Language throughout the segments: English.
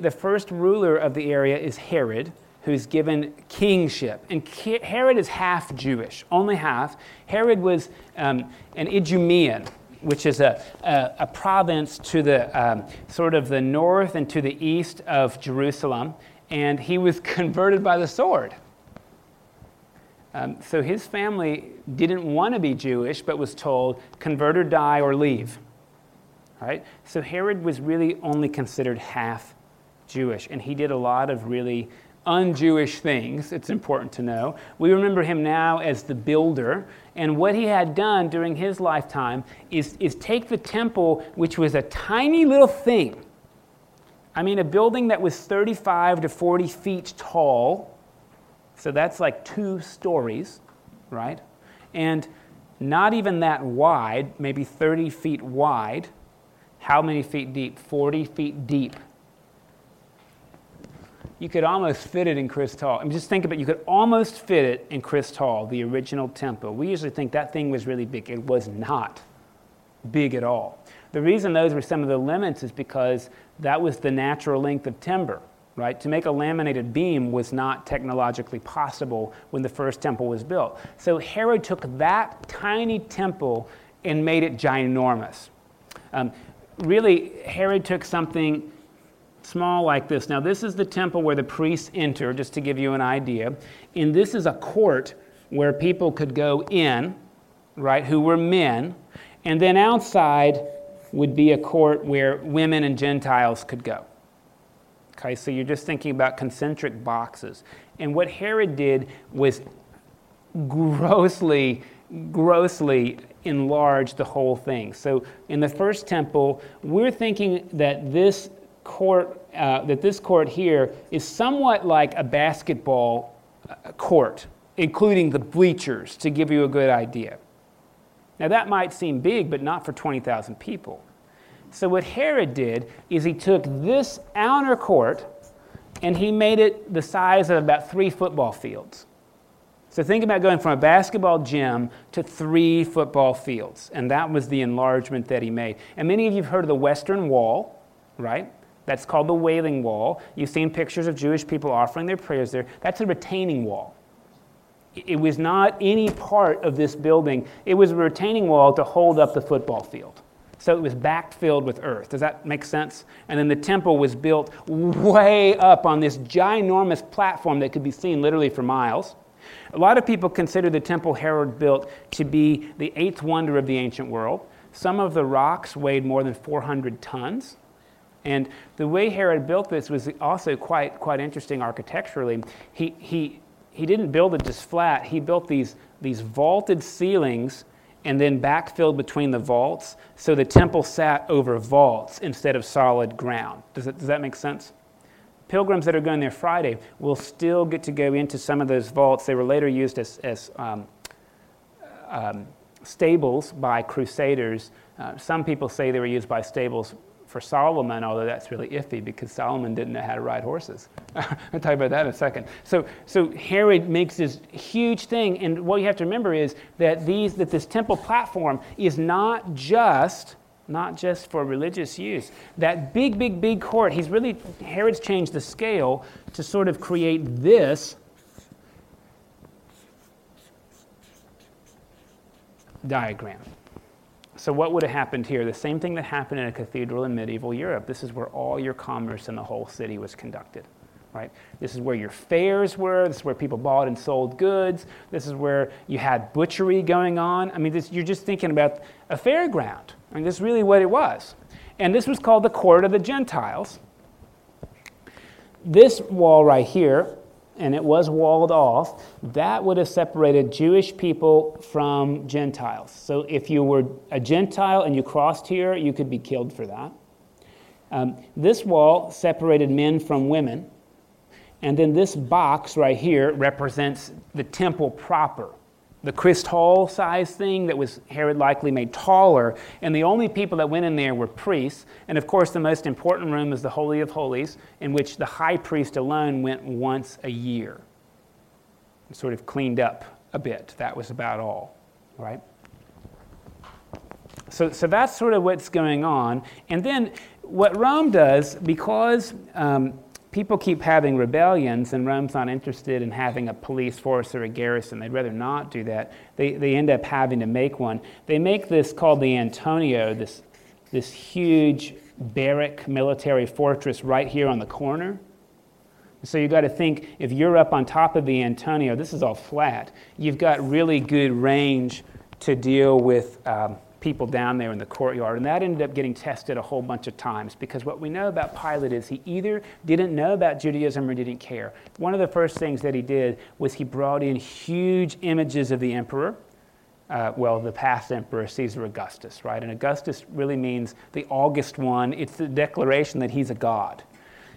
The first ruler of the area is Herod, who's given kingship. And Herod is half Jewish, only half. Herod was um, an Idumean, which is a, a, a province to the um, sort of the north and to the east of Jerusalem, and he was converted by the sword. Um, so his family didn't want to be Jewish, but was told, convert or die or leave. Right? So Herod was really only considered half Jewish, and he did a lot of really un-Jewish things, it's important to know. We remember him now as the builder, and what he had done during his lifetime is, is take the temple, which was a tiny little thing. I mean, a building that was 35 to 40 feet tall, so that's like two stories, right? And not even that wide, maybe 30 feet wide. How many feet deep? 40 feet deep you could almost fit it in Chris Hall. I mean, just think about it. You could almost fit it in Chris Hall, the original temple. We usually think that thing was really big. It was not big at all. The reason those were some of the limits is because that was the natural length of timber, right? To make a laminated beam was not technologically possible when the first temple was built. So Herod took that tiny temple and made it ginormous. Um, really, Herod took something small like this. Now, this is the temple where the priests enter, just to give you an idea. And this is a court where people could go in, right, who were men. And then outside would be a court where women and Gentiles could go. Okay, so you're just thinking about concentric boxes. And what Herod did was grossly, grossly enlarge the whole thing. So in the first temple, we're thinking that this court, uh, that this court here is somewhat like a basketball uh, court, including the bleachers, to give you a good idea. Now, that might seem big, but not for 20,000 people. So, what Herod did is he took this outer court and he made it the size of about three football fields. So, think about going from a basketball gym to three football fields. And that was the enlargement that he made. And many of you have heard of the Western Wall, right? That's called the Wailing Wall. You've seen pictures of Jewish people offering their prayers there. That's a retaining wall. It was not any part of this building, it was a retaining wall to hold up the football field. So it was backfilled with earth. Does that make sense? And then the temple was built way up on this ginormous platform that could be seen literally for miles. A lot of people consider the temple Herod built to be the eighth wonder of the ancient world. Some of the rocks weighed more than 400 tons. And the way Herod built this was also quite, quite interesting architecturally. He, he, he didn't build it just flat, he built these, these vaulted ceilings and then backfilled between the vaults so the temple sat over vaults instead of solid ground. Does, it, does that make sense? Pilgrims that are going there Friday will still get to go into some of those vaults. They were later used as, as um, um, stables by crusaders. Uh, some people say they were used by stables for Solomon, although that's really iffy because Solomon didn't know how to ride horses. I'll talk about that in a second. So, so Herod makes this huge thing, and what you have to remember is that these that this temple platform is not just not just for religious use. That big, big, big court, he's really Herod's changed the scale to sort of create this diagram. So, what would have happened here? The same thing that happened in a cathedral in medieval Europe. This is where all your commerce in the whole city was conducted. Right? This is where your fairs were. This is where people bought and sold goods. This is where you had butchery going on. I mean, this, you're just thinking about a fairground. I mean, this is really what it was. And this was called the Court of the Gentiles. This wall right here and it was walled off, that would have separated Jewish people from Gentiles. So if you were a Gentile and you crossed here, you could be killed for that. Um, this wall separated men from women. And then this box right here represents the temple proper the Christ Hall size thing that was Herod likely made taller, and the only people that went in there were priests. And of course, the most important room is the Holy of Holies, in which the high priest alone went once a year. Sort of cleaned up a bit. That was about all, right? So, so that's sort of what's going on. And then what Rome does, because um, people keep having rebellions and Rome's not interested in having a police force or a garrison, they'd rather not do that, they, they end up having to make one. They make this called the Antonia, this, this huge barrack military fortress right here on the corner. So you've got to think if you're up on top of the Antonia, this is all flat, you've got really good range to deal with um, people down there in the courtyard. And that ended up getting tested a whole bunch of times because what we know about Pilate is he either didn't know about Judaism or didn't care. One of the first things that he did was he brought in huge images of the emperor. Uh, well, the past emperor, Caesar Augustus, right? And Augustus really means the August one. It's the declaration that he's a god.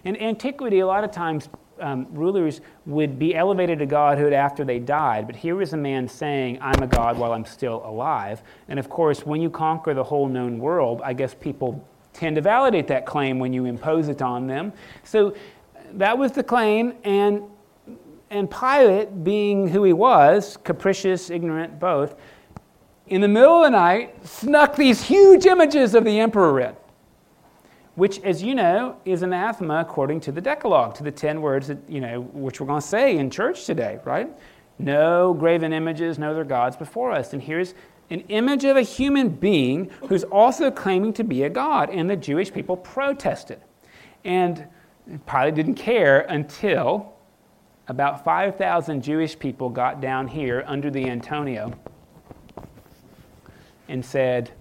In antiquity, a lot of times um, rulers would be elevated to godhood after they died, but here is a man saying, I'm a god while I'm still alive. And of course, when you conquer the whole known world, I guess people tend to validate that claim when you impose it on them. So that was the claim, and, and Pilate, being who he was, capricious, ignorant, both, in the middle of the night, snuck these huge images of the emperor in which, as you know, is anathema according to the Decalogue, to the 10 words that, you know, which we're going to say in church today, right? No graven images, no other gods before us. And here's an image of a human being who's also claiming to be a god. And the Jewish people protested. And Pilate didn't care until about 5,000 Jewish people got down here under the Antonia and said,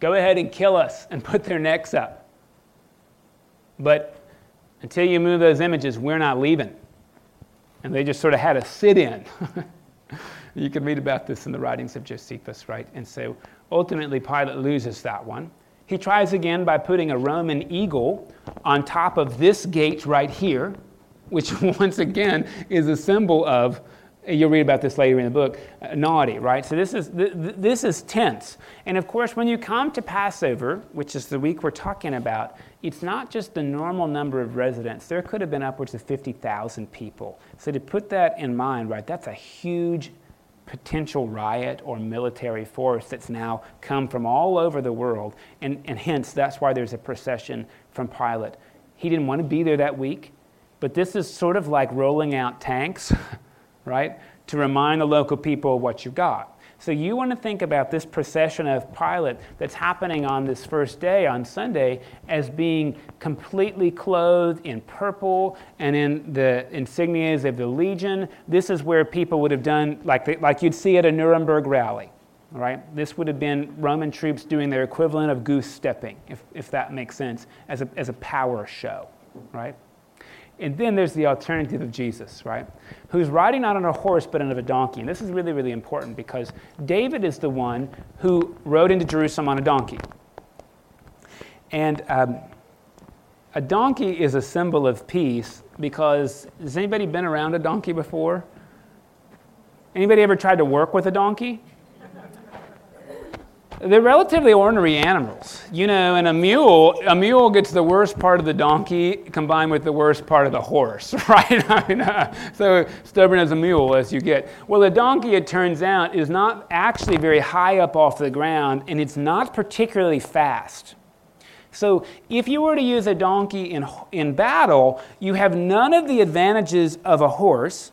Go ahead and kill us, and put their necks up. But until you move those images, we're not leaving. And they just sort of had a sit in. you can read about this in the writings of Josephus, right? And so ultimately, Pilate loses that one. He tries again by putting a Roman eagle on top of this gate right here, which once again is a symbol of You'll read about this later in the book. Uh, naughty, right? So this is th- this is tense. And of course, when you come to Passover, which is the week we're talking about, it's not just the normal number of residents. There could have been upwards of 50,000 people. So to put that in mind, right, that's a huge potential riot or military force that's now come from all over the world. And, and hence, that's why there's a procession from Pilate. He didn't want to be there that week, but this is sort of like rolling out tanks. right? To remind the local people what you've got. So you want to think about this procession of Pilate that's happening on this first day, on Sunday, as being completely clothed in purple and in the insignias of the legion. This is where people would have done, like, the, like you'd see at a Nuremberg rally. Right? This would have been Roman troops doing their equivalent of goose stepping, if, if that makes sense, as a, as a power show. Right? And then there's the alternative of Jesus, right? Who's riding not on a horse but on a donkey. And this is really, really important because David is the one who rode into Jerusalem on a donkey. And um, a donkey is a symbol of peace because has anybody been around a donkey before? Anybody ever tried to work with a donkey? They're relatively ornery animals. You know, and a mule, a mule gets the worst part of the donkey combined with the worst part of the horse, right? I mean, uh, so stubborn as a mule as you get. Well, the donkey, it turns out, is not actually very high up off the ground, and it's not particularly fast. So, if you were to use a donkey in, in battle, you have none of the advantages of a horse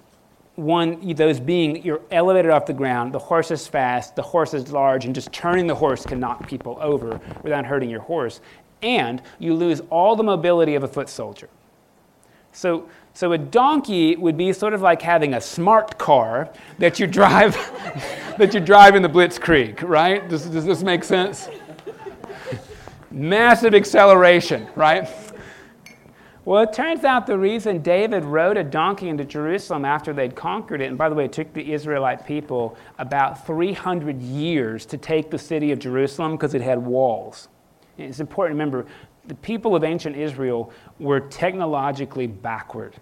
one, those being you're elevated off the ground, the horse is fast, the horse is large, and just turning the horse can knock people over without hurting your horse. And you lose all the mobility of a foot soldier. So, so a donkey would be sort of like having a smart car that you drive, that you drive in the Blitzkrieg, right? Does, does this make sense? Massive acceleration, right? Well, it turns out the reason David rode a donkey into Jerusalem after they'd conquered it, and by the way, it took the Israelite people about 300 years to take the city of Jerusalem because it had walls. And it's important to remember the people of ancient Israel were technologically backward.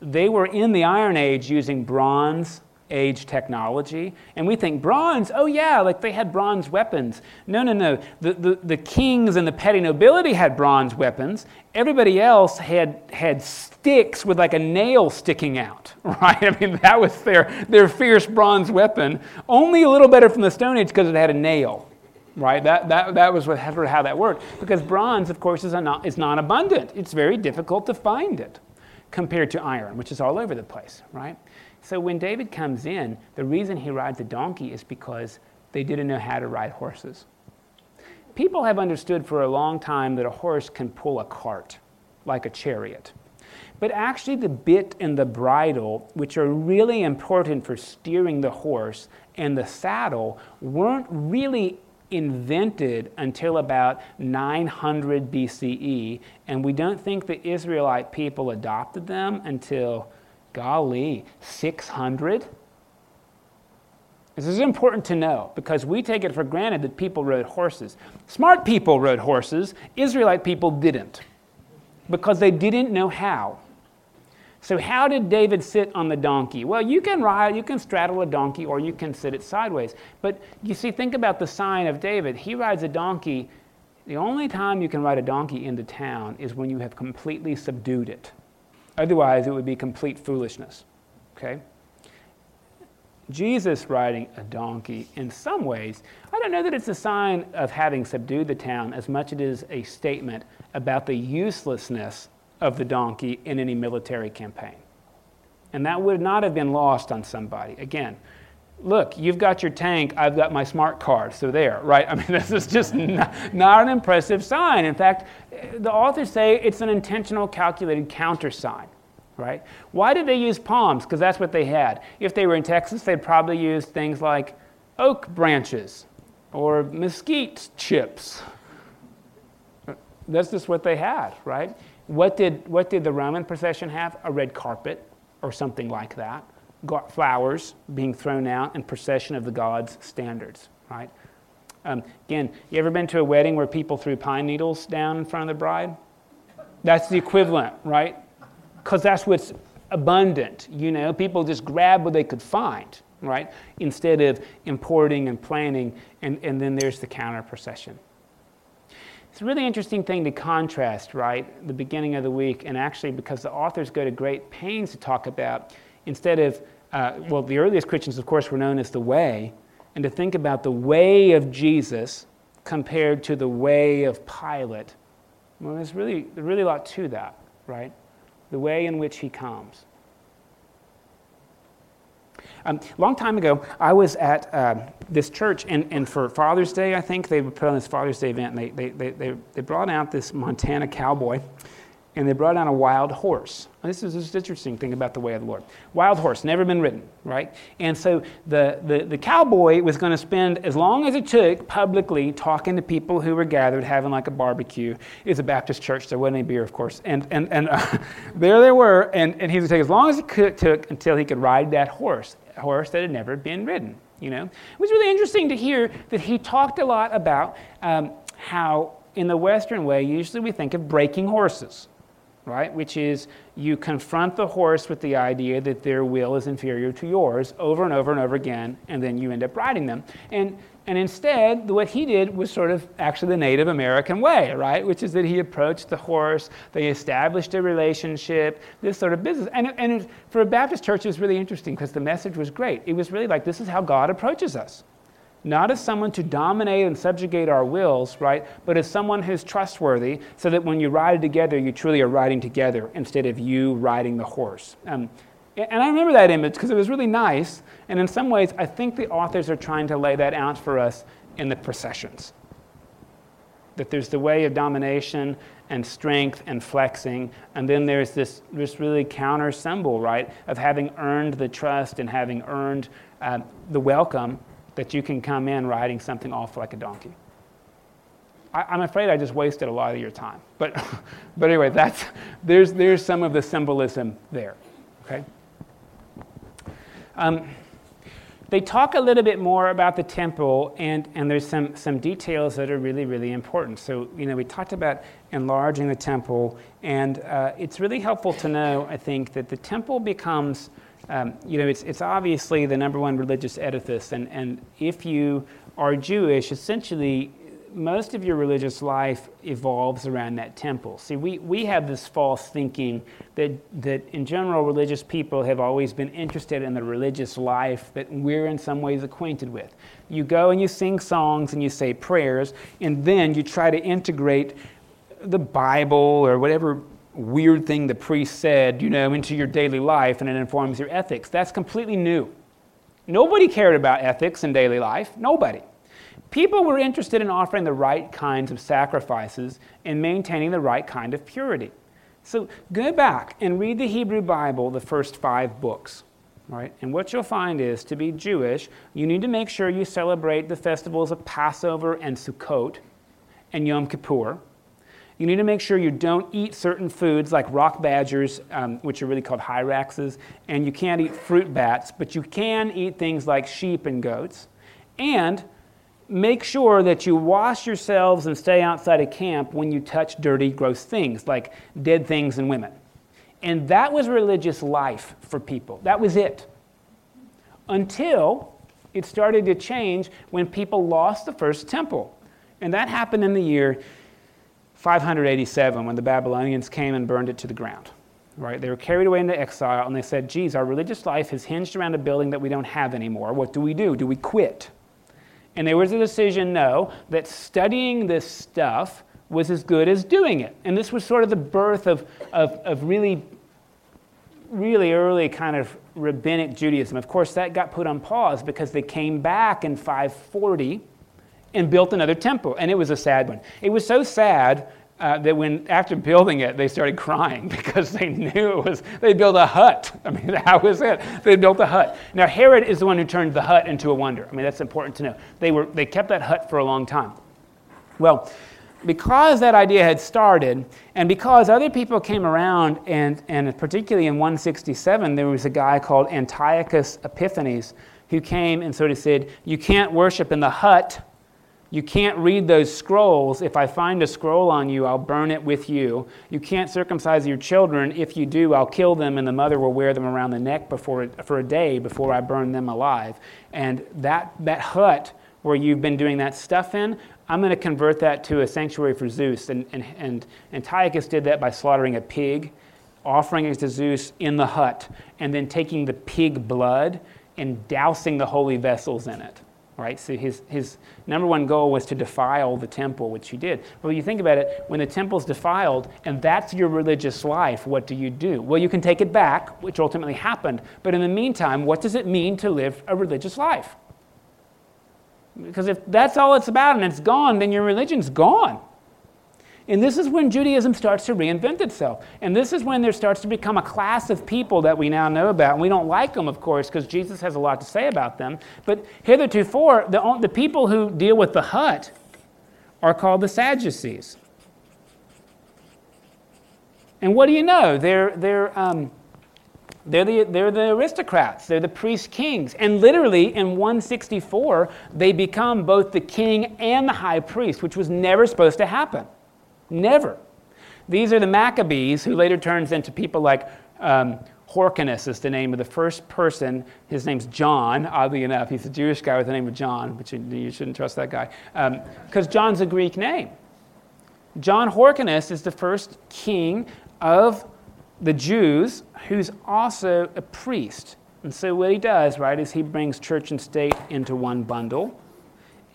They were in the Iron Age using bronze age technology. And we think bronze, oh yeah, like they had bronze weapons. No, no, no. The, the, the kings and the petty nobility had bronze weapons. Everybody else had, had sticks with like a nail sticking out, right? I mean, that was their, their fierce bronze weapon. Only a little better from the Stone Age because it had a nail, right? That, that, that was what, how that worked. Because bronze, of course, is, non, is non-abundant. It's very difficult to find it compared to iron, which is all over the place, right? So when David comes in, the reason he rides a donkey is because they didn't know how to ride horses. People have understood for a long time that a horse can pull a cart like a chariot. But actually, the bit and the bridle, which are really important for steering the horse, and the saddle weren't really invented until about 900 BCE, and we don't think the Israelite people adopted them until, golly, 600. This is important to know because we take it for granted that people rode horses. Smart people rode horses, Israelite people didn't because they didn't know how. So, how did David sit on the donkey? Well, you can ride, you can straddle a donkey, or you can sit it sideways. But you see, think about the sign of David. He rides a donkey. The only time you can ride a donkey into town is when you have completely subdued it. Otherwise, it would be complete foolishness. Okay? Jesus riding a donkey, in some ways, I don't know that it's a sign of having subdued the town as much as it is a statement about the uselessness of the donkey in any military campaign. And that would not have been lost on somebody. Again, look, you've got your tank, I've got my smart card, so there, right? I mean, this is just not, not an impressive sign. In fact, the authors say it's an intentional, calculated countersign, right? Why did they use palms? Because that's what they had. If they were in Texas, they'd probably use things like oak branches or mesquite chips. That's just what they had, right? What did, what did the Roman procession have? A red carpet or something like that. Flowers being thrown out and procession of the gods' standards, right? Um, again, you ever been to a wedding where people threw pine needles down in front of the bride? That's the equivalent, right? Because that's what's abundant. You know, people just grab what they could find, right? Instead of importing and planning, and, and then there's the counter procession. It's a really interesting thing to contrast, right? The beginning of the week, and actually, because the authors go to great pains to talk about, instead of, uh, well, the earliest Christians, of course, were known as the way, and to think about the way of Jesus compared to the way of Pilate. Well, there's really, there's really a lot to that, right? The way in which he comes. Um, a long time ago, I was at uh, this church, and, and for Father's Day, I think, they put on this Father's Day event, and they, they, they, they brought out this Montana cowboy, and they brought out a wild horse. This is this interesting thing about the way of the Lord. Wild horse, never been ridden, right? And so the, the, the cowboy was going to spend as long as it took publicly talking to people who were gathered, having like a barbecue. It's a Baptist church, there wasn't any beer, of course. And, and, and uh, there they were, and, and he to take as long as it could, took until he could ride that horse a horse that had never been ridden. You know, it was really interesting to hear that he talked a lot about um, how, in the Western way, usually we think of breaking horses, right? Which is you confront the horse with the idea that their will is inferior to yours over and over and over again, and then you end up riding them. And and instead, what he did was sort of actually the Native American way, right? Which is that he approached the horse, they established a relationship, this sort of business. And, and it, for a Baptist church, it was really interesting because the message was great. It was really like, this is how God approaches us. Not as someone to dominate and subjugate our wills, right? But as someone who's trustworthy so that when you ride together, you truly are riding together instead of you riding the horse. Um, and I remember that image because it was really nice. And in some ways, I think the authors are trying to lay that out for us in the processions. That there's the way of domination and strength and flexing, and then there's this, this really counter symbol, right, of having earned the trust and having earned uh, the welcome that you can come in riding something off like a donkey. I, am afraid I just wasted a lot of your time. But, but anyway, that's, there's, there's some of the symbolism there. Okay? Um, they talk a little bit more about the temple, and, and there's some, some details that are really, really important. So, you know, we talked about enlarging the temple, and uh, it's really helpful to know, I think, that the temple becomes, um, you know, it's, it's obviously the number one religious edifice, and, and if you are Jewish, essentially most of your religious life evolves around that temple. See, we, we have this false thinking that, that in general, religious people have always been interested in the religious life that we're in some ways acquainted with. You go and you sing songs and you say prayers, and then you try to integrate the Bible or whatever weird thing the priest said, you know, into your daily life and it informs your ethics. That's completely new. Nobody cared about ethics in daily life. Nobody. People were interested in offering the right kinds of sacrifices and maintaining the right kind of purity. So go back and read the Hebrew Bible, the first five books. Right? And what you'll find is to be Jewish, you need to make sure you celebrate the festivals of Passover and Sukkot and Yom Kippur. You need to make sure you don't eat certain foods like rock badgers, um, which are really called hyraxes, and you can't eat fruit bats, but you can eat things like sheep and goats. And make sure that you wash yourselves and stay outside of camp when you touch dirty, gross things like dead things and women. And that was religious life for people. That was it. Until it started to change when people lost the first temple. And that happened in the year 587 when the Babylonians came and burned it to the ground. Right? They were carried away into exile and they said, geez, our religious life has hinged around a building that we don't have anymore. What do we do? Do we quit? And there was a decision, no, that studying this stuff was as good as doing it. And this was sort of the birth of, of, of really, really early kind of rabbinic Judaism. Of course, that got put on pause because they came back in 540 and built another temple. And it was a sad one. It was so sad uh, that when after building it, they started crying because they knew it was they built a hut. I mean, that was it. They built a hut. Now Herod is the one who turned the hut into a wonder. I mean, that's important to know. They were they kept that hut for a long time. Well, because that idea had started, and because other people came around, and, and particularly in 167, there was a guy called Antiochus Epiphanes who came and sort of said, You can't worship in the hut you can't read those scrolls. If I find a scroll on you, I'll burn it with you. You can't circumcise your children. If you do, I'll kill them, and the mother will wear them around the neck before, for a day before I burn them alive. And that, that hut where you've been doing that stuff in, I'm going to convert that to a sanctuary for Zeus. And, and, and Antiochus did that by slaughtering a pig, offering it to Zeus in the hut, and then taking the pig blood and dousing the holy vessels in it right? So his, his number one goal was to defile the temple, which he did. When you think about it, when the temple's defiled and that's your religious life, what do you do? Well, you can take it back, which ultimately happened. But in the meantime, what does it mean to live a religious life? Because if that's all it's about and it's gone, then your religion's gone. And this is when Judaism starts to reinvent itself. And this is when there starts to become a class of people that we now know about. And we don't like them, of course, because Jesus has a lot to say about them. But hitherto, the, the people who deal with the hut are called the Sadducees. And what do you know? They're, they're, um, they're, the, they're the aristocrats, they're the priest kings. And literally, in 164, they become both the king and the high priest, which was never supposed to happen. Never. These are the Maccabees, who later turns into people like um, is the name of the first person. His name's John, oddly enough. He's a Jewish guy with the name of John, but you, you shouldn't trust that guy. Because um, John's a Greek name. John Hyrcanus is the first king of the Jews who's also a priest. And so what he does, right, is he brings church and state into one bundle.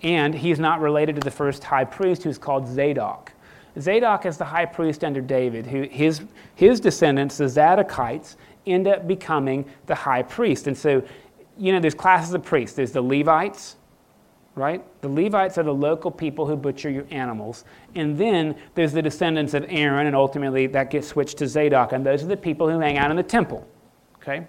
And he's not related to the first high priest who's called Zadok. Zadok is the high priest under David, who his, his descendants, the Zadokites, end up becoming the high priest. And so, you know, there's classes of priests. There's the Levites, right? The Levites are the local people who butcher your animals. And then there's the descendants of Aaron, and ultimately that gets switched to Zadok. And those are the people who hang out in the temple, okay?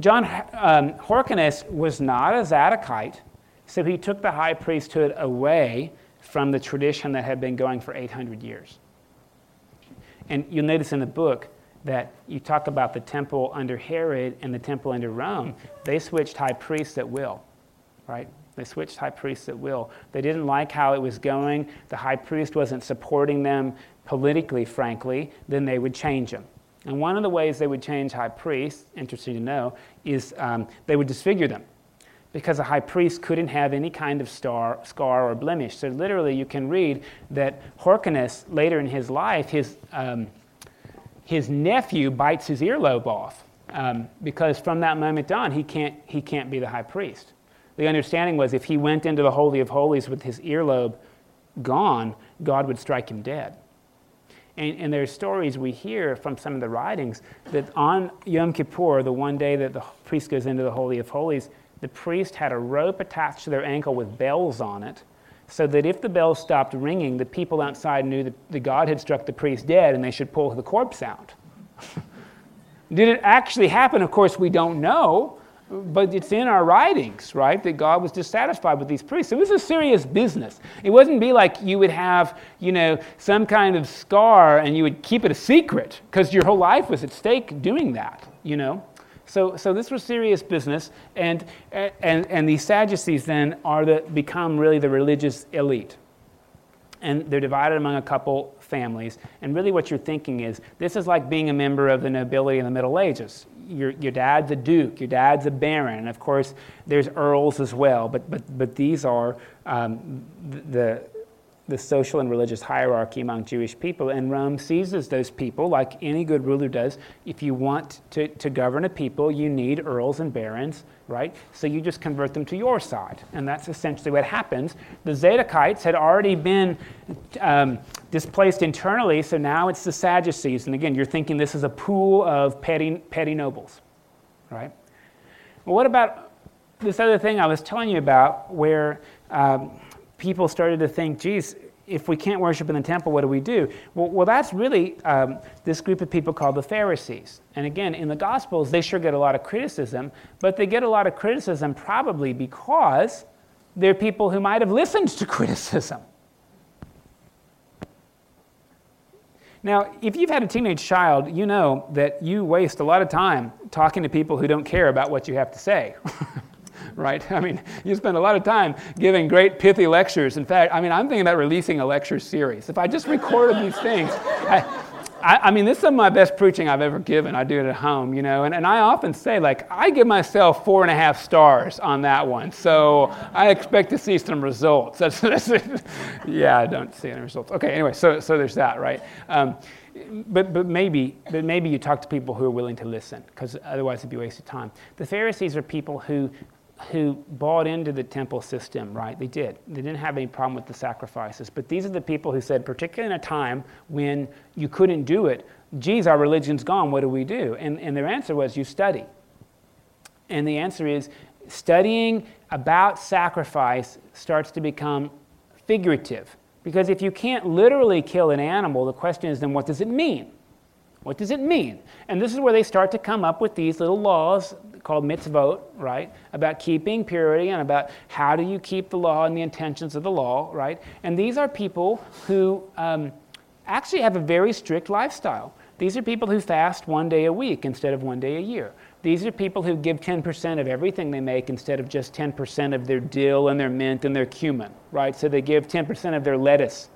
John um, Hyrcanus was not a Zadokite, so he took the high priesthood away from the tradition that had been going for 800 years. And you'll notice in the book that you talk about the temple under Herod and the temple under Rome. They switched high priests at will, right? They switched high priests at will. They didn't like how it was going. The high priest wasn't supporting them politically, frankly. Then they would change him. And one of the ways they would change high priests, interesting to know, is um, they would disfigure them because a high priest couldn't have any kind of star, scar or blemish. So literally, you can read that Hyrcanus, later in his life, his, um, his nephew bites his earlobe off um, because from that moment on, he can't, he can't be the high priest. The understanding was if he went into the Holy of Holies with his earlobe gone, God would strike him dead. And, and there are stories we hear from some of the writings that on Yom Kippur, the one day that the priest goes into the Holy of Holies, the priest had a rope attached to their ankle with bells on it, so that if the bells stopped ringing, the people outside knew that the God had struck the priest dead and they should pull the corpse out. Did it actually happen? Of course, we don't know, but it's in our writings, right, that God was dissatisfied with these priests. It was a serious business. It wouldn't be like you would have, you know, some kind of scar and you would keep it a secret because your whole life was at stake doing that, you know. So, so this was serious business, and, and, and these Sadducees then are the, become really the religious elite. And they're divided among a couple families. And really, what you're thinking is this is like being a member of the nobility in the Middle Ages. Your, your dad's a duke, your dad's a baron, and of course, there's earls as well. But, but, but these are um, the, the social and religious hierarchy among Jewish people. And Rome seizes those people, like any good ruler does. If you want to, to govern a people, you need earls and barons, right? So you just convert them to your side. And that's essentially what happens. The Zadokites had already been um, displaced internally, so now it's the Sadducees. And again, you're thinking this is a pool of petty, petty nobles, right? Well, what about this other thing I was telling you about where. Um, people started to think, geez, if we can't worship in the temple, what do we do? Well, well that's really um, this group of people called the Pharisees. And again, in the Gospels, they sure get a lot of criticism, but they get a lot of criticism probably because they're people who might have listened to criticism. Now, if you've had a teenage child, you know that you waste a lot of time talking to people who don't care about what you have to say. right? I mean, you spend a lot of time giving great pithy lectures. In fact, I mean, I'm thinking about releasing a lecture series. If I just recorded these things, I, I, I, mean, this is some of my best preaching I've ever given. I do it at home, you know, and, and I often say, like, I give myself four and a half stars on that one. So I expect to see some results. That's, that's yeah, I don't see any results. Okay, anyway, so, so there's that, right? Um, but, but maybe but maybe you talk to people who are willing to listen because otherwise it'd be a waste of time the pharisees are people who who bought into the temple system, right? They did. They didn't have any problem with the sacrifices. But these are the people who said, particularly in a time when you couldn't do it, geez, our religion's gone, what do we do? And, and their answer was, you study. And the answer is, studying about sacrifice starts to become figurative. Because if you can't literally kill an animal, the question is then what does it mean? What does it mean? And this is where they start to come up with these little laws called mitzvot, right? About keeping purity and about how do you keep the law and the intentions of the law, right? And these are people who um, actually have a very strict lifestyle. These are people who fast one day a week instead of one day a year. These are people who give 10% of everything they make instead of just 10% of their dill and their mint and their cumin, right? So they give 10% of their lettuce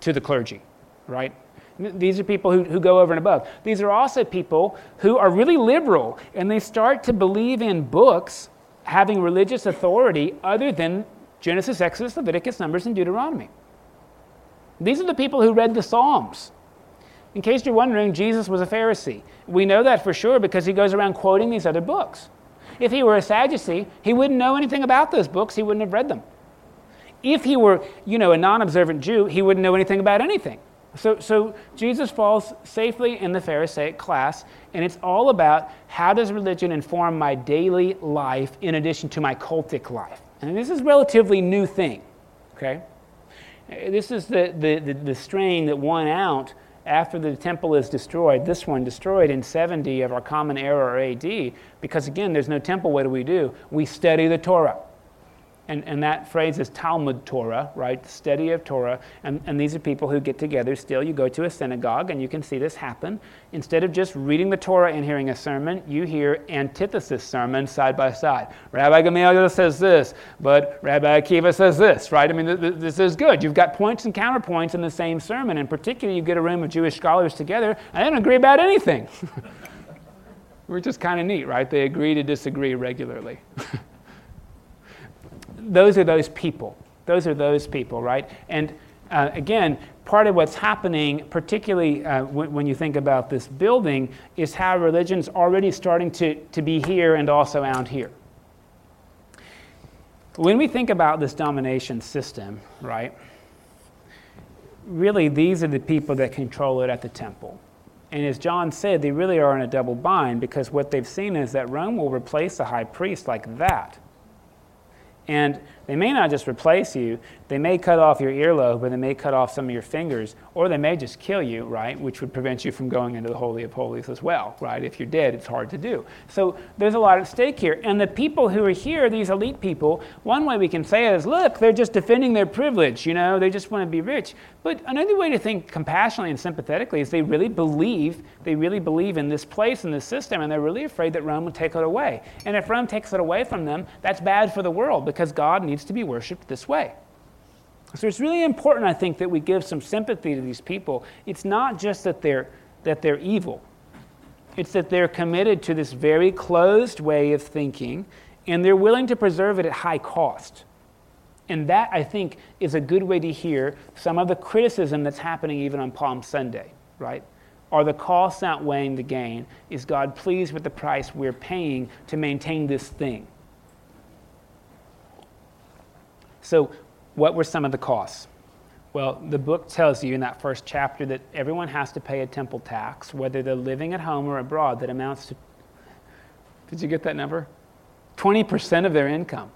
to the clergy, right? These are people who, who go over and above. These are also people who are really liberal and they start to believe in books having religious authority other than Genesis, Exodus, Leviticus, Numbers, and Deuteronomy. These are the people who read the Psalms. In case you're wondering, Jesus was a Pharisee. We know that for sure because he goes around quoting these other books. If he were a Sadducee, he wouldn't know anything about those books, he wouldn't have read them. If he were, you know, a non-observant Jew, he wouldn't know anything about anything. So, so Jesus falls safely in the Pharisaic class, and it's all about how does religion inform my daily life in addition to my cultic life. And this is a relatively new thing, okay? This is the, the, the, the strain that won out after the temple is destroyed, this one destroyed in 70 of our common era or AD, because again, there's no temple, what do we do? We study the Torah and, and that phrase is Talmud Torah, right? Study of Torah. And, and these are people who get together still. You go to a synagogue and you can see this happen. Instead of just reading the Torah and hearing a sermon, you hear antithesis sermons side by side. Rabbi Gamaliel says this, but Rabbi Akiva says this, right? I mean, th- th- this is good. You've got points and counterpoints in the same sermon. And particularly, you get a room of Jewish scholars together and they don't agree about anything. Which is kind of neat, right? They agree to disagree regularly. those are those people. Those are those people, right? And uh, again, part of what's happening, particularly uh, when, when, you think about this building, is how religion's already starting to, to be here and also out here. When we think about this domination system, right, really these are the people that control it at the temple. And as John said, they really are in a double bind because what they've seen is that Rome will replace the high priest like that. And they may not just replace you, they may cut off your earlobe, or they may cut off some of your fingers, or they may just kill you, right? Which would prevent you from going into the Holy of Holies as well, right? If you're dead, it's hard to do. So there's a lot at stake here. And the people who are here, these elite people, one way we can say it is look, they're just defending their privilege, you know, they just want to be rich. But another way to think compassionately and sympathetically is they really believe, they really believe in this place and this system, and they're really afraid that Rome will take it away. And if Rome takes it away from them, that's bad for the world because God needs to be worshiped this way. So it's really important, I think, that we give some sympathy to these people. It's not just that they're, that they're evil, it's that they're committed to this very closed way of thinking, and they're willing to preserve it at high cost. And that, I think, is a good way to hear some of the criticism that's happening even on Palm Sunday, right? Are the costs outweighing the gain? Is God pleased with the price we're paying to maintain this thing? So, what were some of the costs? Well, the book tells you in that first chapter that everyone has to pay a temple tax, whether they're living at home or abroad, that amounts to, did you get that number? 20% of their income.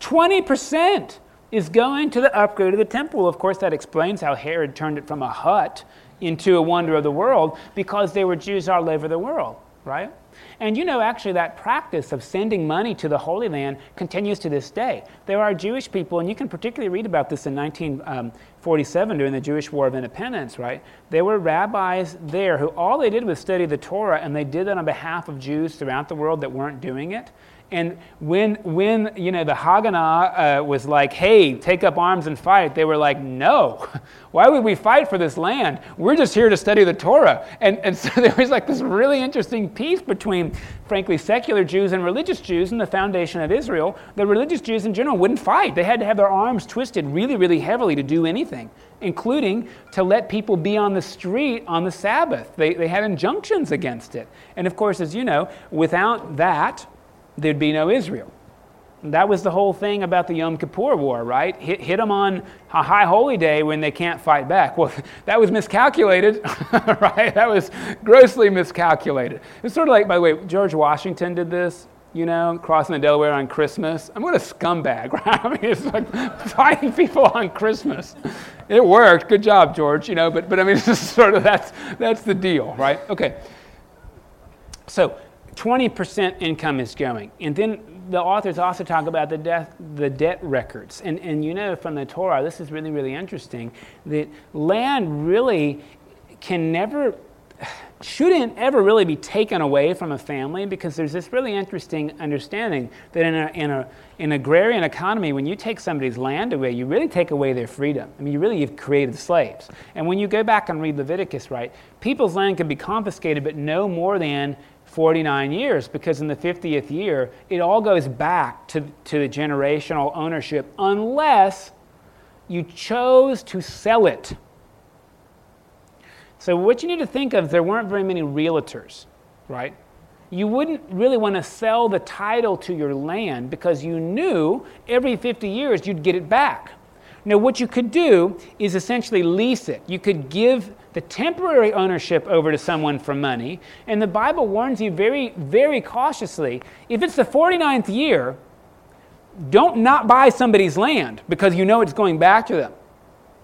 20% is going to the upgrade of the temple. Of course, that explains how Herod turned it from a hut into a wonder of the world because they were Jews all over the world, right? And you know, actually, that practice of sending money to the Holy Land continues to this day. There are Jewish people, and you can particularly read about this in 1947 during the Jewish War of Independence, right? There were rabbis there who all they did was study the Torah, and they did that on behalf of Jews throughout the world that weren't doing it. And when, when you know, the Haganah uh, was like, hey, take up arms and fight, they were like, no. Why would we fight for this land? We're just here to study the Torah. And, and so there was like this really interesting piece between, frankly, secular Jews and religious Jews in the foundation of Israel. The religious Jews in general wouldn't fight. They had to have their arms twisted really, really heavily to do anything, including to let people be on the street on the Sabbath. They, they had injunctions against it. And of course, as you know, without that, there'd be no Israel. That was the whole thing about the Yom Kippur War, right? Hit, hit them on a high holy day when they can't fight back. Well, that was miscalculated, right? That was grossly miscalculated. It's sort of like, by the way, George Washington did this, you know, crossing the Delaware on Christmas. I'm what a scumbag, right? I mean, it's like fighting people on Christmas. It worked. Good job, George, you know, but, but I mean, it's sort of that's, that's the deal, right? Okay. So, 20% income is going. And then the authors also talk about the, death, the debt records. And, and you know from the Torah, this is really, really interesting, that land really can never, shouldn't ever really be taken away from a family because there's this really interesting understanding that in, a, in a, an agrarian economy, when you take somebody's land away, you really take away their freedom. I mean, you really have created slaves. And when you go back and read Leviticus, right, people's land can be confiscated, but no more than 49 years because in the 50th year, it all goes back to, to the generational ownership unless you chose to sell it. So, what you need to think of, there weren't very many realtors, right? You wouldn't really want to sell the title to your land because you knew every 50 years you'd get it back. Now, what you could do is essentially lease it. You could give the temporary ownership over to someone for money. And the Bible warns you very, very cautiously if it's the 49th year, don't not buy somebody's land because you know it's going back to them.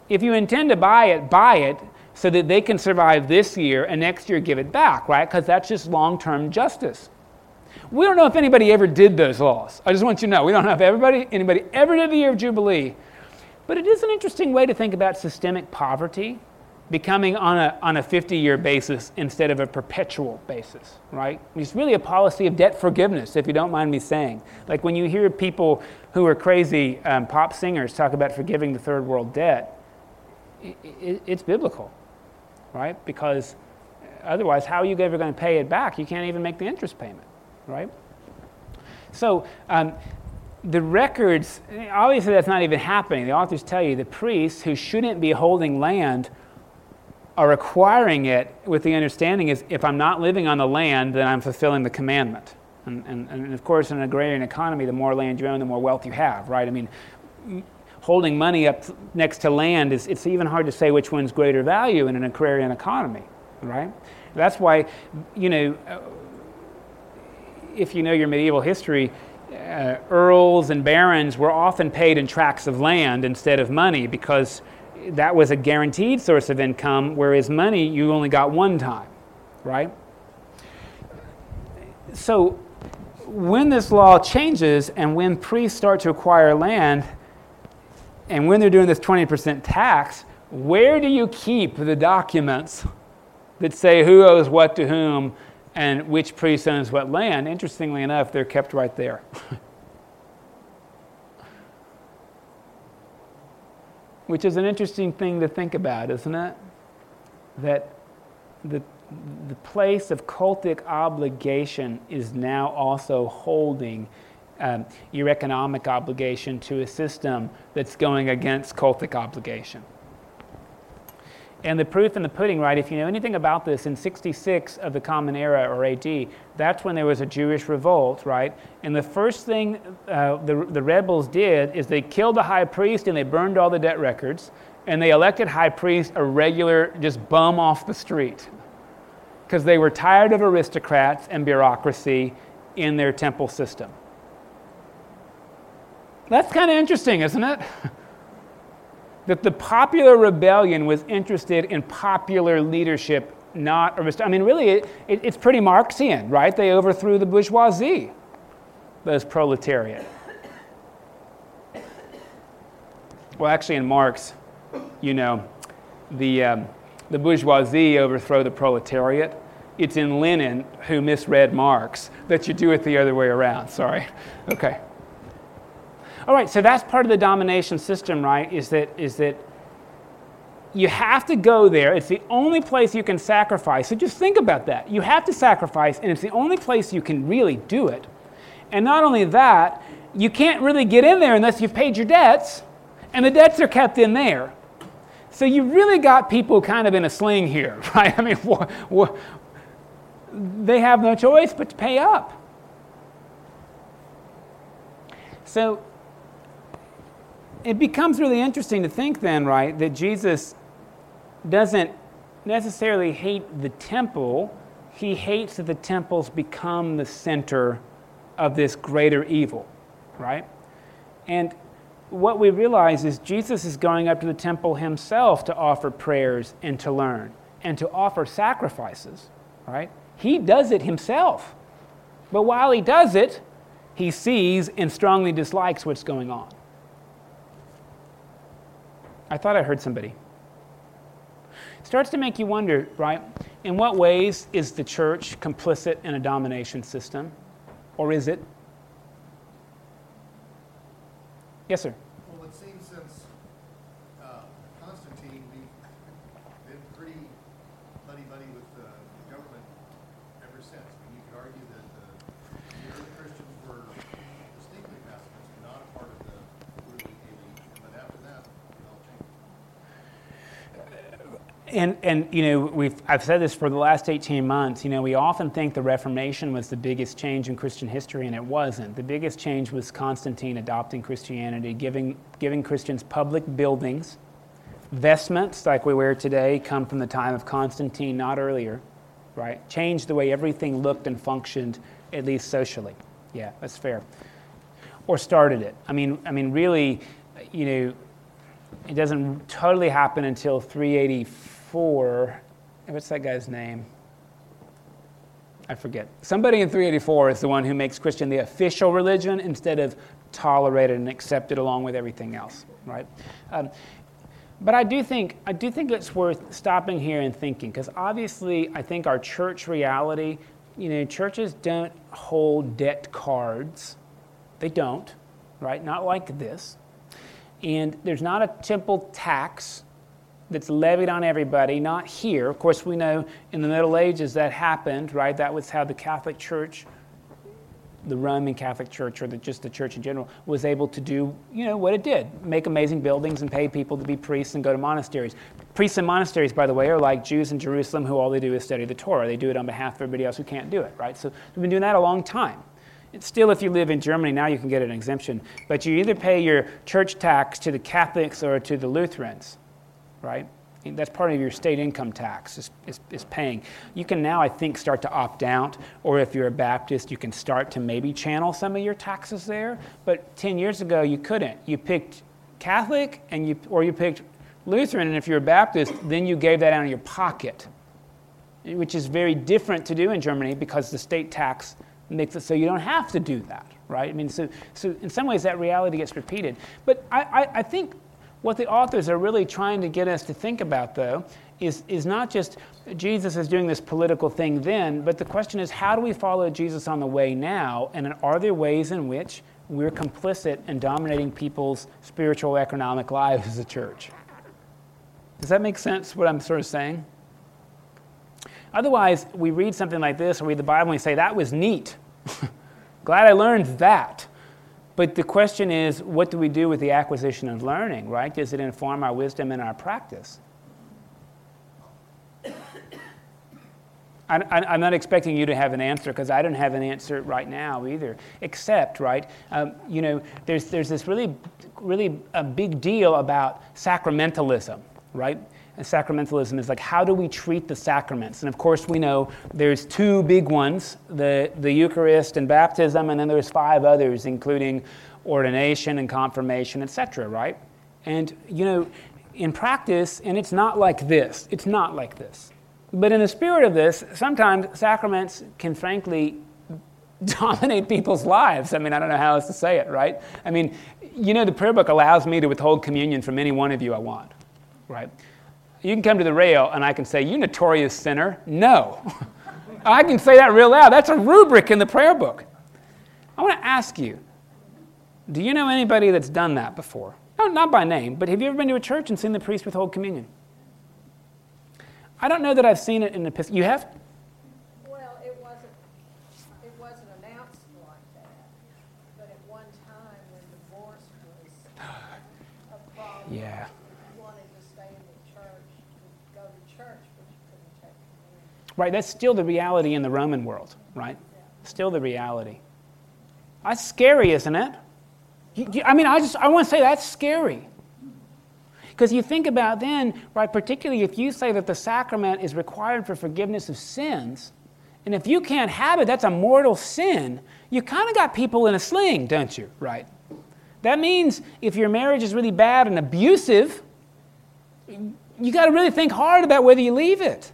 If you intend to buy it, buy it so that they can survive this year and next year give it back, right? Because that's just long term justice. We don't know if anybody ever did those laws. I just want you to know we don't know if everybody, anybody ever did the year of Jubilee. But it is an interesting way to think about systemic poverty becoming on a, on a 50 year basis instead of a perpetual basis, right? It's really a policy of debt forgiveness, if you don't mind me saying. Like when you hear people who are crazy um, pop singers talk about forgiving the third world debt, it, it, it's biblical, right? Because otherwise, how are you ever going to pay it back? You can't even make the interest payment, right? So, um, the records, obviously, that's not even happening. The authors tell you the priests who shouldn't be holding land are acquiring it with the understanding is if I'm not living on the land, then I'm fulfilling the commandment. And, and, and of course, in an agrarian economy, the more land you own, the more wealth you have, right? I mean, holding money up next to land is it's even hard to say which one's greater value in an agrarian economy, right? That's why, you know, if you know your medieval history, uh, earls and barons were often paid in tracts of land instead of money because that was a guaranteed source of income, whereas money you only got one time, right? So when this law changes and when priests start to acquire land, and when they're doing this 20% tax, where do you keep the documents that say who owes what to whom and which priest owns what land? Interestingly enough, they're kept right there. Which is an interesting thing to think about, isn't it? That the, the place of cultic obligation is now also holding um, your economic obligation to a system that's going against cultic obligation. And the proof in the pudding, right? If you know anything about this, in 66 of the Common Era or AD, that's when there was a Jewish revolt, right? And the first thing uh, the, the rebels did is they killed the high priest and they burned all the debt records. And they elected high priest a regular, just bum off the street. Because they were tired of aristocrats and bureaucracy in their temple system. That's kind of interesting, isn't it? that the popular rebellion was interested in popular leadership, not aristocracy. I mean, really, it, it, it's pretty Marxian, right? They overthrew the bourgeoisie, those proletariat. Well, actually, in Marx, you know, the, um, the bourgeoisie overthrow the proletariat. It's in Lenin, who misread Marx, that you do it the other way around. Sorry. Okay. All right, so that's part of the domination system, right? Is that, is that you have to go there. It's the only place you can sacrifice. So just think about that. You have to sacrifice, and it's the only place you can really do it. And not only that, you can't really get in there unless you've paid your debts, and the debts are kept in there. So you really got people kind of in a sling here, right? I mean, wh- wh- they have no choice but to pay up. So it becomes really interesting to think then, right, that Jesus doesn't necessarily hate the temple, he hates that the temples become the center of this greater evil, right? And what we realize is Jesus is going up to the temple himself to offer prayers and to learn and to offer sacrifices, right? He does it himself. But while he does it, he sees and strongly dislikes what's going on. I thought I heard somebody. It starts to make you wonder, right? In what ways is the church complicit in a domination system? Or is it? Yes, sir. And, and you know, we've, I've said this for the last 18 months. You know, we often think the Reformation was the biggest change in Christian history, and it wasn't. The biggest change was Constantine adopting Christianity, giving, giving Christians public buildings. Vestments, like we wear today, come from the time of Constantine, not earlier, right? Changed the way everything looked and functioned, at least socially. Yeah, that's fair. Or started it. I mean, I mean, really, you know, it doesn't totally happen until 384 384, what's that guy's name? I forget. Somebody in 384 is the one who makes Christian the official religion instead of tolerated and accepted along with everything else, right? Um, but I do think I do think it's worth stopping here and thinking because obviously I think our church reality, you know, churches don't hold debt cards. They don't, right? Not like this. And there's not a temple tax that's levied on everybody, not here. Of course, we know in the Middle Ages that happened, right? That was how the Catholic Church the Roman Catholic Church or the, just the church in general was able to do, you know, what it did make amazing buildings and pay people to be priests and go to monasteries. Priests and monasteries, by the way, are like Jews in Jerusalem who all they do is study the Torah. They do it on behalf of everybody else who can't do it, right? So we've been doing that a long time. It's still, if you live in Germany, now you can get an exemption. But you either pay your church tax to the Catholics or to the Lutherans, right? that's part of your state income tax is, is, is, paying. You can now, I think, start to opt out, or if you're a Baptist, you can start to maybe channel some of your taxes there. But 10 years ago, you couldn't. You picked Catholic, and you, or you picked Lutheran, and if you're a Baptist, then you gave that out of your pocket, which is very different to do in Germany because the state tax makes it so you don't have to do that, right? I mean, so, so in some ways that reality gets repeated. But I, I, I think what the authors are really trying to get us to think about, though, is, is not just Jesus is doing this political thing then, but the question is how do we follow Jesus on the way now? And are there ways in which we're complicit in dominating people's spiritual, economic lives as a church? Does that make sense, what I'm sort of saying? Otherwise, we read something like this or read the Bible and we say, that was neat. Glad I learned that. But the question is, what do we do with the acquisition of learning, right? Does it inform our wisdom and our practice? I, am not expecting you to have an answer because I don't have an answer right now either. Except, right, um, you know, there's, there's this really, really a big deal about sacramentalism, right? And sacramentalism is like how do we treat the sacraments? And of course, we know there's two big ones the, the Eucharist and baptism, and then there's five others, including ordination and confirmation, etc., right? And, you know, in practice, and it's not like this, it's not like this. But in the spirit of this, sometimes sacraments can frankly dominate people's lives. I mean, I don't know how else to say it, right? I mean, you know, the prayer book allows me to withhold communion from any one of you I want, right? You can come to the rail and I can say, You notorious sinner. No. I can say that real loud. That's a rubric in the prayer book. I want to ask you do you know anybody that's done that before? No, not by name, but have you ever been to a church and seen the priest withhold communion? I don't know that I've seen it in the Episcopal. You have? Well, it wasn't, it wasn't announced like that. But at one time when divorce was a problem. Yeah. Right, that's still the reality in the Roman world, right? Still the reality. That's scary, isn't it? I mean, I just I want to say that's scary. Because you think about then, right, particularly if you say that the sacrament is required for forgiveness of sins, and if you can't have it, that's a mortal sin, you kind of got people in a sling, don't you, right? That means if your marriage is really bad and abusive, you got to really think hard about whether you leave it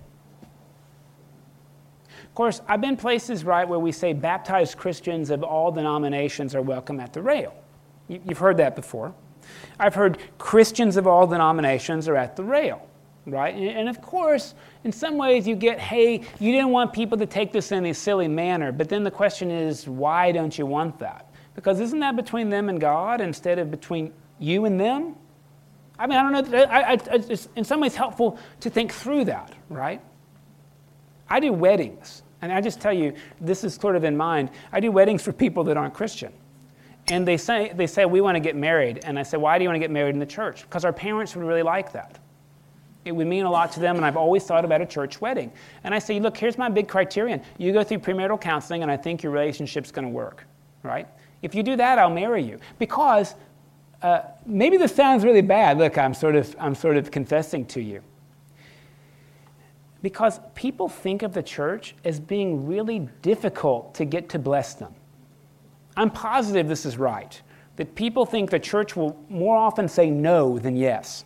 course, I've been places, right, where we say baptized Christians of all denominations are welcome at the rail. You've heard that before. I've heard Christians of all denominations are at the rail, right? And of course, in some ways you get, hey, you didn't want people to take this in a silly manner, but then the question is, why don't you want that? Because isn't that between them and God instead of between you and them? I mean, I don't know. I, I, it's in some ways helpful to think through that, right? I do weddings. And I just tell you, this is sort of in mind. I do weddings for people that aren't Christian. And they say, they say, we want to get married. And I say, why do you want to get married in the church? Because our parents would really like that. It would mean a lot to them, and I've always thought about a church wedding. And I say, look, here's my big criterion. You go through premarital counseling, and I think your relationship's going to work, right? If you do that, I'll marry you. Because uh, maybe this sounds really bad. Look, I'm sort of, I'm sort of confessing to you. Because people think of the church as being really difficult to get to bless them. I'm positive this is right, that people think the church will more often say no than yes.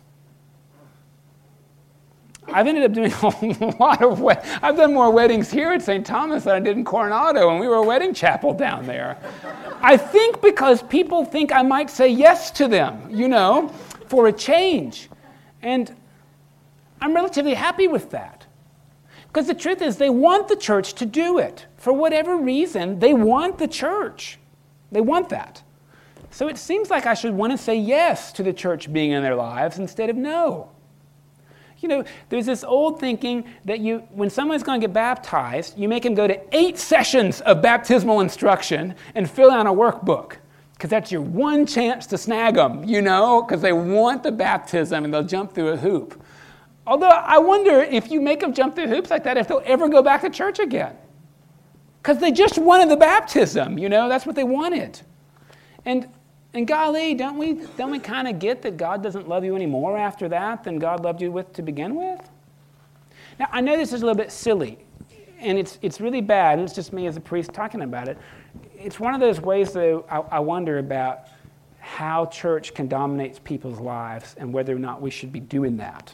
I've ended up doing a lot of weddings. I've done more weddings here at St. Thomas than I did in Coronado, and we were a wedding chapel down there. I think because people think I might say yes to them, you know, for a change. And I'm relatively happy with that. Because the truth is, they want the church to do it. For whatever reason, they want the church. They want that. So it seems like I should want to say yes to the church being in their lives instead of no. You know, there's this old thinking that you, when someone's going to get baptized, you make them go to eight sessions of baptismal instruction and fill out a workbook because that's your one chance to snag them, you know, because they want the baptism and they'll jump through a hoop. Although I wonder if you make them jump through hoops like that, if they'll ever go back to church again. Because they just wanted the baptism, you know, that's what they wanted. And and golly, don't we, don't we kind of get that God doesn't love you any more after that than God loved you with to begin with? Now, I know this is a little bit silly, and it's, it's really bad, and it's just me as a priest talking about it. It's one of those ways, though, I, I wonder about how church can dominate people's lives and whether or not we should be doing that.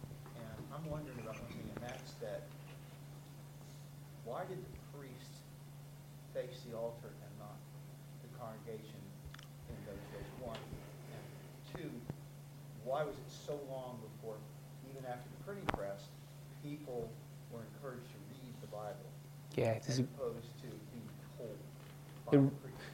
being told.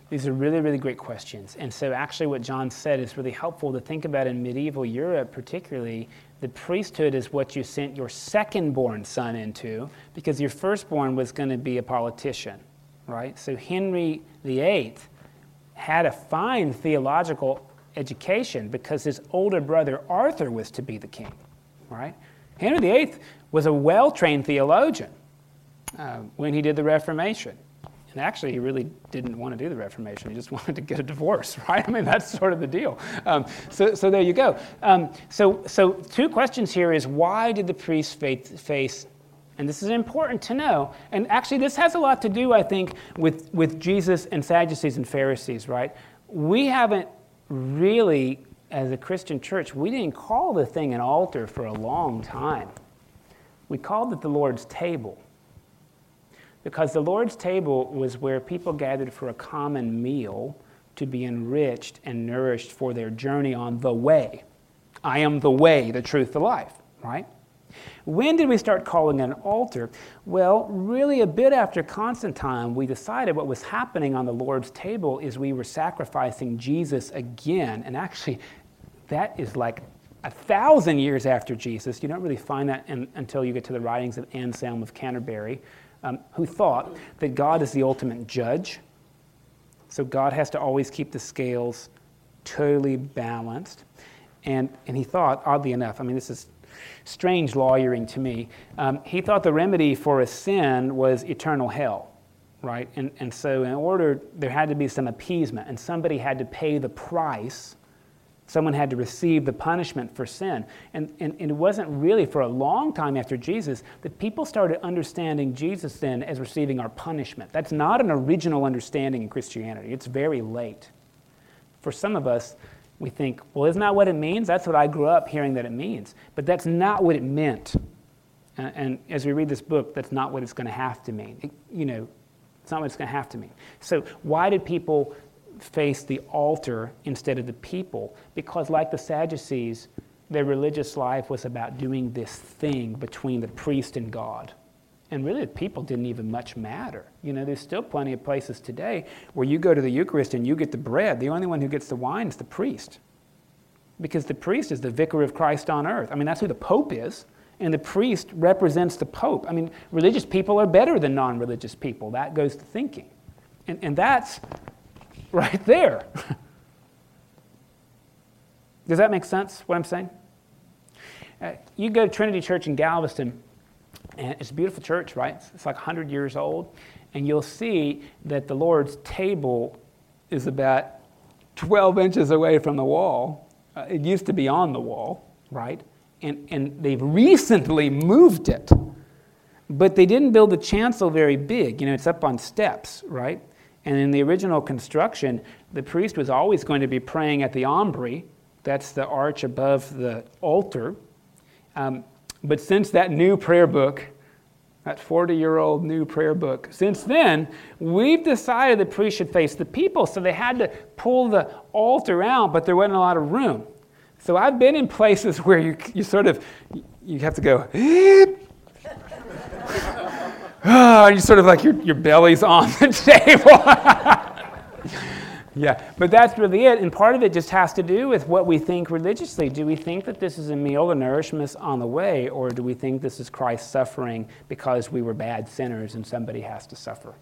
These are really, really great questions. And so, actually, what John said is really helpful to think about in medieval Europe, particularly. The priesthood is what you sent your second born son into because your firstborn was going to be a politician, right? So, Henry VIII had a fine theological education because his older brother Arthur was to be the king, right? Henry VIII was a well trained theologian uh, when he did the Reformation. And actually, he really didn't want to do the Reformation. He just wanted to get a divorce, right? I mean, that's sort of the deal. Um, so, so there you go. Um, so, so, two questions here is why did the priests face, and this is important to know, and actually, this has a lot to do, I think, with, with Jesus and Sadducees and Pharisees, right? We haven't really, as a Christian church, we didn't call the thing an altar for a long time. We called it the Lord's table because the Lord's table was where people gathered for a common meal to be enriched and nourished for their journey on the way. I am the way, the truth, the life, right? When did we start calling an altar? Well, really, a bit after Constantine, we decided what was happening on the Lord's table is we were sacrificing Jesus again. And actually, that is like a thousand years after Jesus. You don't really find that in, until you get to the writings of Anselm of Canterbury um, who thought that God is the ultimate judge. So God has to always keep the scales totally balanced. And, and he thought, oddly enough, I mean, this is strange lawyering to me. Um, he thought the remedy for a sin was eternal hell, right? And, and so, in order, there had to be some appeasement, and somebody had to pay the price Someone had to receive the punishment for sin. And, and, and, it wasn't really for a long time after Jesus that people started understanding Jesus then as receiving our punishment. That's not an original understanding in Christianity, it's very late. For some of us, we think, well, isn't that what it means? That's what I grew up hearing that it means. But that's not what it meant. And, and as we read this book, that's not what it's going to have to mean. It, you know, it's not what it's going to have to mean. So, why did people face the altar instead of the people because, like the Sadducees, their religious life was about doing this thing between the priest and God. And really, the people didn't even much matter. You know, there's still plenty of places today where you go to the Eucharist and you get the bread. The only one who gets the wine is the priest. Because the priest is the vicar of Christ on earth. I mean, that's who the Pope is. And the priest represents the Pope. I mean, religious people are better than non religious people. That goes to thinking. And, and that's right there. Does that make sense, what I'm saying? Uh, you go to Trinity Church in Galveston, and it's a beautiful church, right? It's like 100 years old, and you'll see that the Lord's table is about 12 inches away from the wall. Uh, it used to be on the wall, right? And, and they've recently moved it. But they didn't build the chancel very big. You know, it's up on steps, right? And in the original construction, the priest was always going to be praying at the ambry, that's the arch above the altar. Um, but since that new prayer book that 40 year old new prayer book. Since then, we've decided the priest should face the people, so they had to pull the altar out, but there wasn't a lot of room. So I've been in places where you, you sort of you have to go, Ah, and you sort of like your, your belly's on the table. Yeah, but that's really it. And part of it just has to do with what we think religiously. Do we think that this is a meal of nourishment on the way, or do we think this is Christ suffering because we were bad sinners and somebody has to suffer?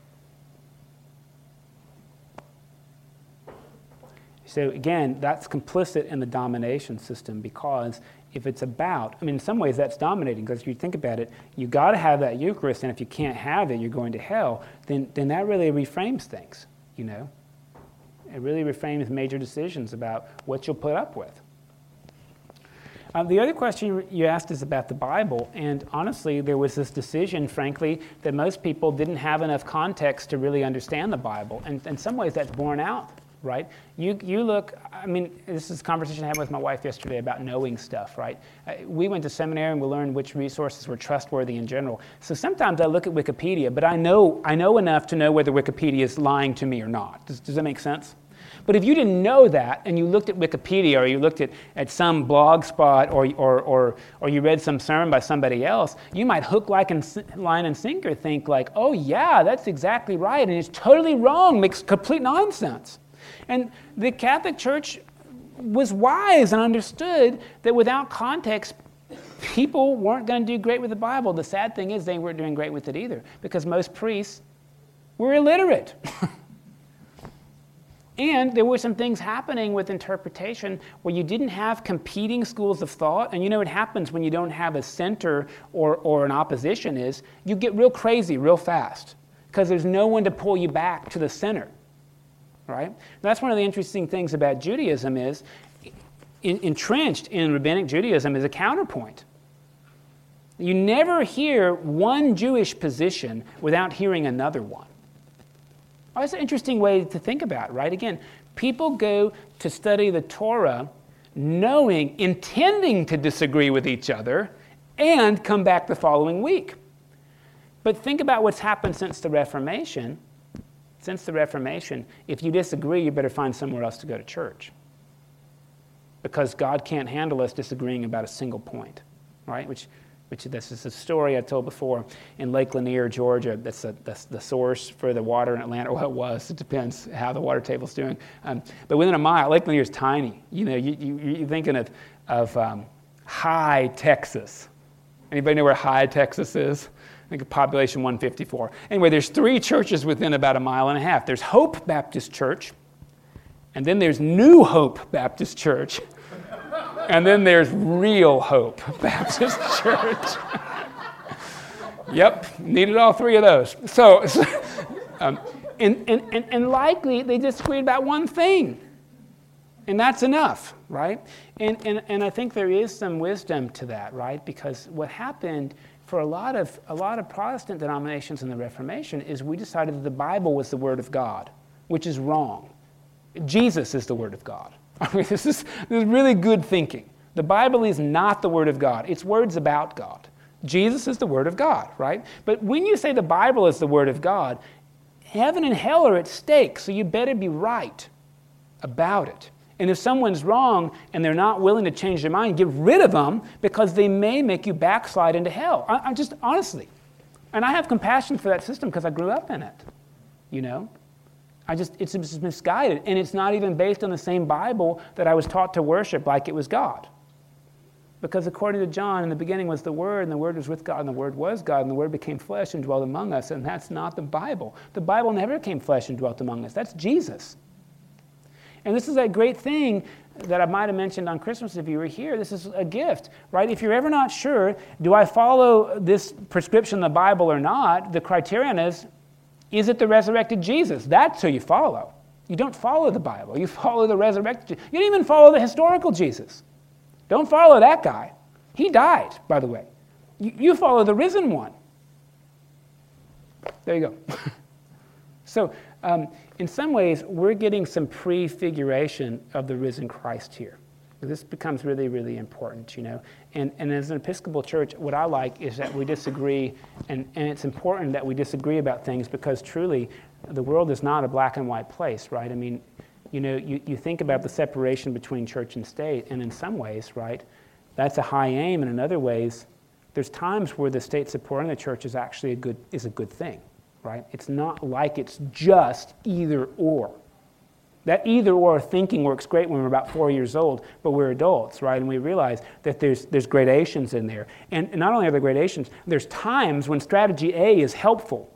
So, again, that's complicit in the domination system because if it's about, I mean, in some ways that's dominating because if you think about it, you got to have that Eucharist, and if you can't have it, you're going to hell, then, then that really reframes things, you know? It really reframes major decisions about what you'll put up with. Uh, the other question you asked is about the Bible, and honestly, there was this decision, frankly, that most people didn't have enough context to really understand the Bible, and in some ways that's borne out, right? You, you look, I mean, this is a conversation I had with my wife yesterday about knowing stuff, right? Uh, we went to seminary and we learned which resources were trustworthy in general. So sometimes I look at Wikipedia, but I know, I know enough to know whether Wikipedia is lying to me or not. Does, does that make sense? But if you didn't know that and you looked at Wikipedia or you looked at, at some blog spot or, or, or, or you read some sermon by somebody else, you might hook like and, line and sinker think like, oh yeah, that's exactly right. And it's totally wrong, makes complete nonsense. And the Catholic Church was wise and understood that without context, people weren't going to do great with the Bible. The sad thing is they weren't doing great with it either because most priests were illiterate. And there were some things happening with interpretation where you didn't have competing schools of thought. And you know what happens when you don't have a center or, or an opposition is you get real crazy real fast because there's no one to pull you back to the center. Right? And that's one of the interesting things about Judaism is in, entrenched in rabbinic Judaism is a counterpoint. You never hear one Jewish position without hearing another one. Oh, that's an interesting way to think about right? Again, people go to study the Torah knowing, intending to disagree with each other, and come back the following week. But think about what's happened since the Reformation. Since the Reformation, if you disagree, you better find somewhere else to go to church. Because God can't handle us disagreeing about a single point, right? Which which this is a story I told before in Lake Lanier, Georgia. That's, a, that's the source for the water in Atlanta. Well, it was. It depends how the water table's doing. Um, but within a mile, Lake Lanier is tiny. You know, you, you, you're thinking of, of um, Hye, Texas. Anybody know where Hye, Texas is? I think population 154. Anyway, there's three churches within about a mile and a half. There's Hope Baptist Church, and then there's New Hope Baptist Church, and then there's Real Hope Baptist Church. yep, needed all three of those. So, um, and, and, and, and likely they disagreed about one thing. And that's enough, right? And, and, and I think there is some wisdom to that, right? Because what happened for a lot of, a lot of Protestant denominations in the Reformation is we decided that the Bible was the Word of God, which is wrong. Jesus is the Word of God. I mean, this is, this is really good thinking. The Bible is not the Word of God, it's words about God. Jesus is the Word of God, right? But when you say the Bible is the Word of God, heaven and hell are at stake, so you better be right about it. And if someone's wrong and they're not willing to change their mind, get rid of them because they may make you backslide into hell. I, I just honestly. And I have compassion for that system because I grew up in it, you know? I just, it's misguided. And it's not even based on the same Bible that I was taught to worship like it was God. Because according to John, in the beginning was the Word, and the Word was with God, and the Word was God, and the Word became flesh and dwelt among us. And that's not the Bible. The Bible never came flesh and dwelt among us. That's Jesus. And this is a great thing that I might have mentioned on Christmas if you were here. This is a gift, right? If you're ever not sure, do I follow this prescription in the Bible or not? The criterion is is it the resurrected Jesus? That's who you follow. You don't follow the Bible, you follow the resurrected You don't even follow the historical Jesus. Don't follow that guy. He died, by the way. You, you follow the risen one. There you go. so, um, in some ways, we're getting some prefiguration of the risen Christ here. This becomes really, really important, you know. And, and as an Episcopal church, what I like is that we disagree, and, and it's important that we disagree about things because truly the world is not a black and white place, right? I mean, you know, you, you think about the separation between church and state, and in some ways, right, that's a high aim, and in other ways, there's times where the state supporting the church is actually a good, is a good thing, right? It's not like it's just either or. That either or thinking works great when we're about four years old, but we're adults, right? And we realize that there's, there's gradations in there. And, not only are there gradations, there's times when strategy A is helpful,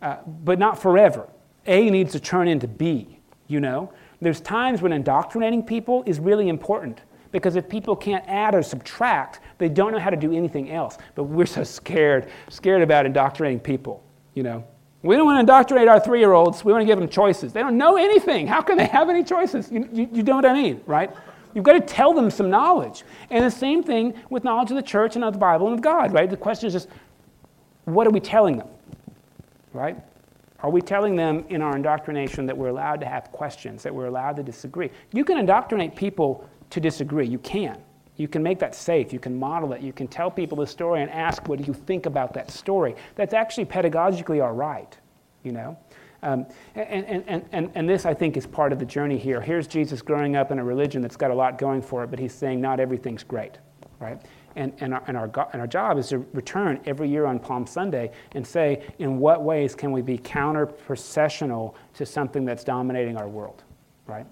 uh, but not forever. A needs to turn into B, you know? There's times when indoctrinating people is really important because if people can't add or subtract, they don't know how to do anything else. But we're so scared, scared about indoctrinating people, you know? We don't want to indoctrinate our three year olds. We want to give them choices. They don't know anything. How can they have any choices? You, you, you know what I mean, right? You've got to tell them some knowledge. And the same thing with knowledge of the church and of the Bible and of God, right? The question is just, what are we telling them, right? Are we telling them in our indoctrination that we're allowed to have questions, that we're allowed to disagree? You can indoctrinate people to disagree. You can. You can make that safe. You can model it. You can tell people the story and ask, what do you think about that story? That's actually pedagogically all right, you know? Um, and, and, and, and, this, I think, is part of the journey here. Here's Jesus growing up in a religion that's got a lot going for it, but he's saying not everything's great, right? And, and, our, and, our, and our job is to return every year on Palm Sunday and say, in what ways can we be counter processional to something that's dominating our world, right?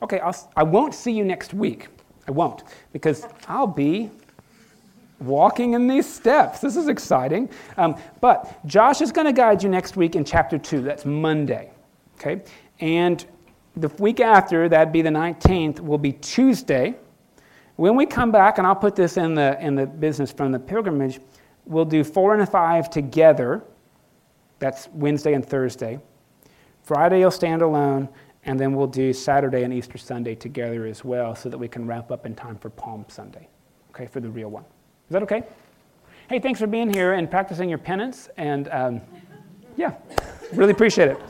Okay, I'll, I won't see you next week. I won't, because I'll be walking in these steps. This is exciting. Um, but Josh is going to guide you next week in chapter 2. That's Monday. Okay? And the week after, that'd be the 19th, will be Tuesday. When we come back, and I'll put this in the, in the business from the pilgrimage, we'll do 4 and 5 together. That's Wednesday and Thursday. Friday, you'll stand alone. And then we'll do Saturday and Easter Sunday together as well so that we can wrap up in time for Palm Sunday, okay, for the real one. Is that okay? Hey, thanks for being here and practicing your penance. And um, yeah, really appreciate it.